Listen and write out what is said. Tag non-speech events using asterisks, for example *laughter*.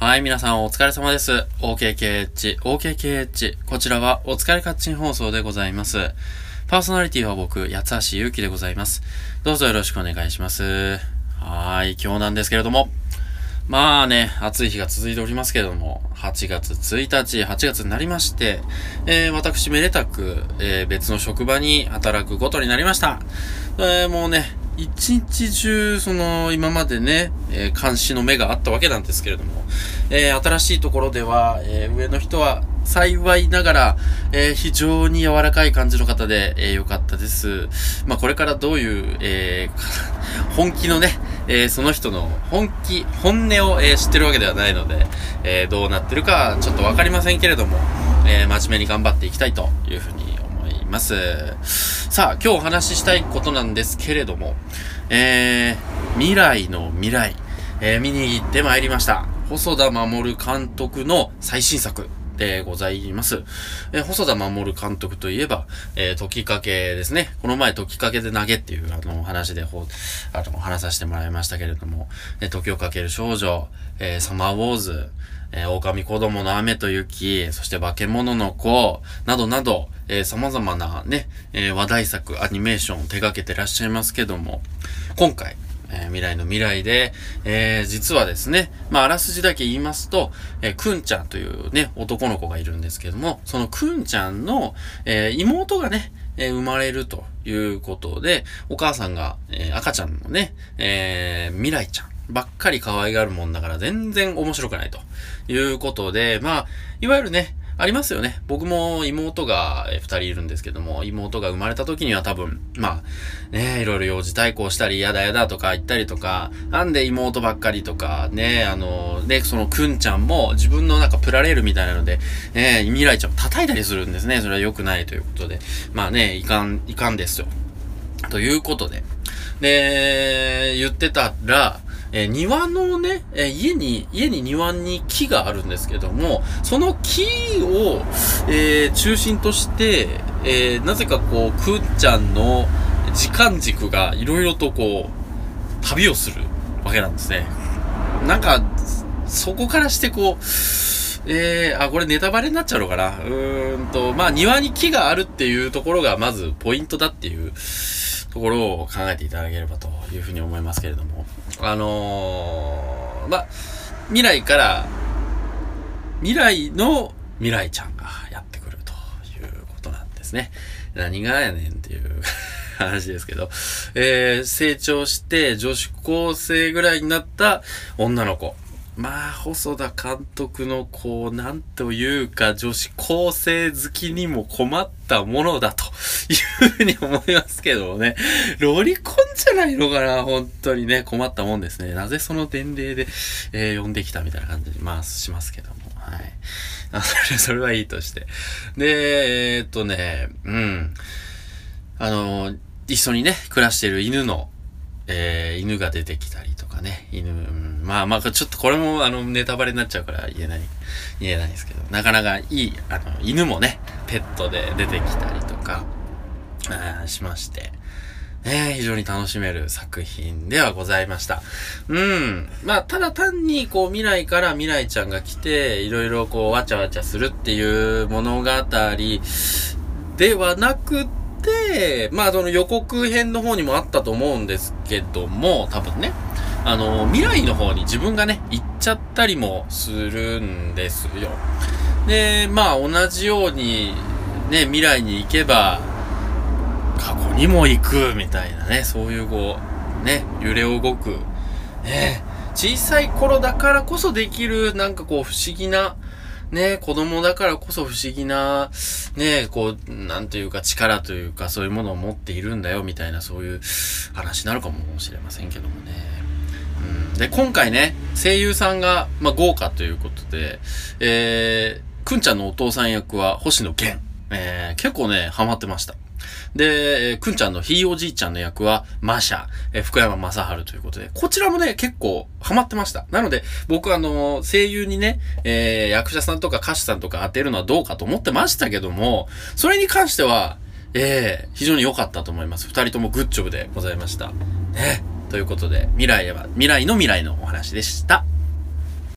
はい、皆さんお疲れ様です。OKKH、OKKH。こちらはお疲れカッチン放送でございます。パーソナリティは僕、八橋ゆうきでございます。どうぞよろしくお願いします。はい、今日なんですけれども、まあね、暑い日が続いておりますけれども、8月1日、8月になりまして、えー、私めでたく、えー、別の職場に働くことになりました。えー、もうね、一日中、その、今までね、えー、監視の目があったわけなんですけれども、えー、新しいところでは、えー、上の人は、幸いながら、え、非常に柔らかい感じの方で、えー、よかったです。まあ、これからどういう、え、*laughs* 本気のね、え、その人の本気、本音を、え、知ってるわけではないので、え、どうなってるかちょっとわかりませんけれども、え、真面目に頑張っていきたいというふうに思います。さあ、今日お話ししたいことなんですけれども、えー、未来の未来、えー、見に行ってまいりました。細田守監督の最新作でございます。えー、細田守監督といえば、えー、時かけですね。この前時かけで投げっていうあの話でほあの話させてもらいましたけれども、えー、時をかける少女、えー、サマーウォーズ、えー、狼子供の雨と雪、そして化け物の子、などなど、えー、様々なね、えー、話題作、アニメーションを手掛けてらっしゃいますけども、今回、えー、未来の未来で、えー、実はですね、まあ、あらすじだけ言いますと、えー、くんちゃんというね、男の子がいるんですけども、そのくんちゃんの、え、妹がね、え、生まれるということで、お母さんが、え、赤ちゃんのね、え、未来ちゃんばっかり可愛がるもんだから全然面白くないということで、まあ、いわゆるね、ありますよね。僕も妹が二人いるんですけども、妹が生まれた時には多分、まあ、ね、いろいろ幼児対抗したり、やだやだとか言ったりとか、なんで妹ばっかりとか、ね、あの、で、そのくんちゃんも自分のなんかプラレールみたいなので、ね、未来ちゃんを叩いたりするんですね。それは良くないということで。まあね、いかん、いかんですよ。ということで。で、言ってたら、えー、庭のね、えー、家に、家に庭に木があるんですけども、その木を、えー、中心として、えなぜかこう、くーちゃんの時間軸がいろいろとこう、旅をするわけなんですね。なんか、そこからしてこう、えー、あ、これネタバレになっちゃうのかな？うーんと、まあ庭に木があるっていうところがまずポイントだっていうところを考えていただければというふうに思いますけれども。あのー、ま、未来から、未来の未来ちゃんがやってくるということなんですね。何がやねんっていう話ですけど、えー、成長して女子高生ぐらいになった女の子。まあ、細田監督の、こう、なんというか、女子高生好きにも困ったものだというふうに思いますけどね。*laughs* ロリコンじゃないのかな本当にね、困ったもんですね。なぜその伝令で、えー、呼んできたみたいな感じに、まあ、しますけども。はい。あ *laughs* それ、それはいいとして。で、えー、っとね、うん。あの、一緒にね、暮らしてる犬の、えー、犬が出てきたりとかね、犬、うん、まあまあ、ちょっとこれもあの、ネタバレになっちゃうから言えない、言えないですけど、なかなかいい、あの、犬もね、ペットで出てきたりとか、しまして、えー、非常に楽しめる作品ではございました。うん。まあ、ただ単に、こう、未来から未来ちゃんが来て、いろいろこう、わちゃわちゃするっていう物語ではなくて、まあその予告編の方にもあったと思うんですけども、多分ね、あの、未来の方に自分がね、行っちゃったりもするんですよ。で、まあ同じように、ね、未来に行けば、過去にも行くみたいなね、そういうこう、ね、揺れ動く、ね、小さい頃だからこそできる、なんかこう不思議な、ね、子供だからこそ不思議な、ね、こう、なんというか力というかそういうものを持っているんだよみたいなそういう話になるかもしれませんけどもね。で、今回ね、声優さんが、まあ、豪華ということで、えー、くんちゃんのお父さん役は星野源。えー、結構ね、ハマってました。で、えー、くんちゃんのひいおじいちゃんの役は、マシャ、えー、福山雅治ということで、こちらもね、結構ハマってました。なので、僕あのー、声優にね、えー、役者さんとか歌手さんとか当てるのはどうかと思ってましたけども、それに関しては、えー、非常に良かったと思います。二人ともグッジョブでございました。ね。ということで、未来は、未来の未来のお話でした。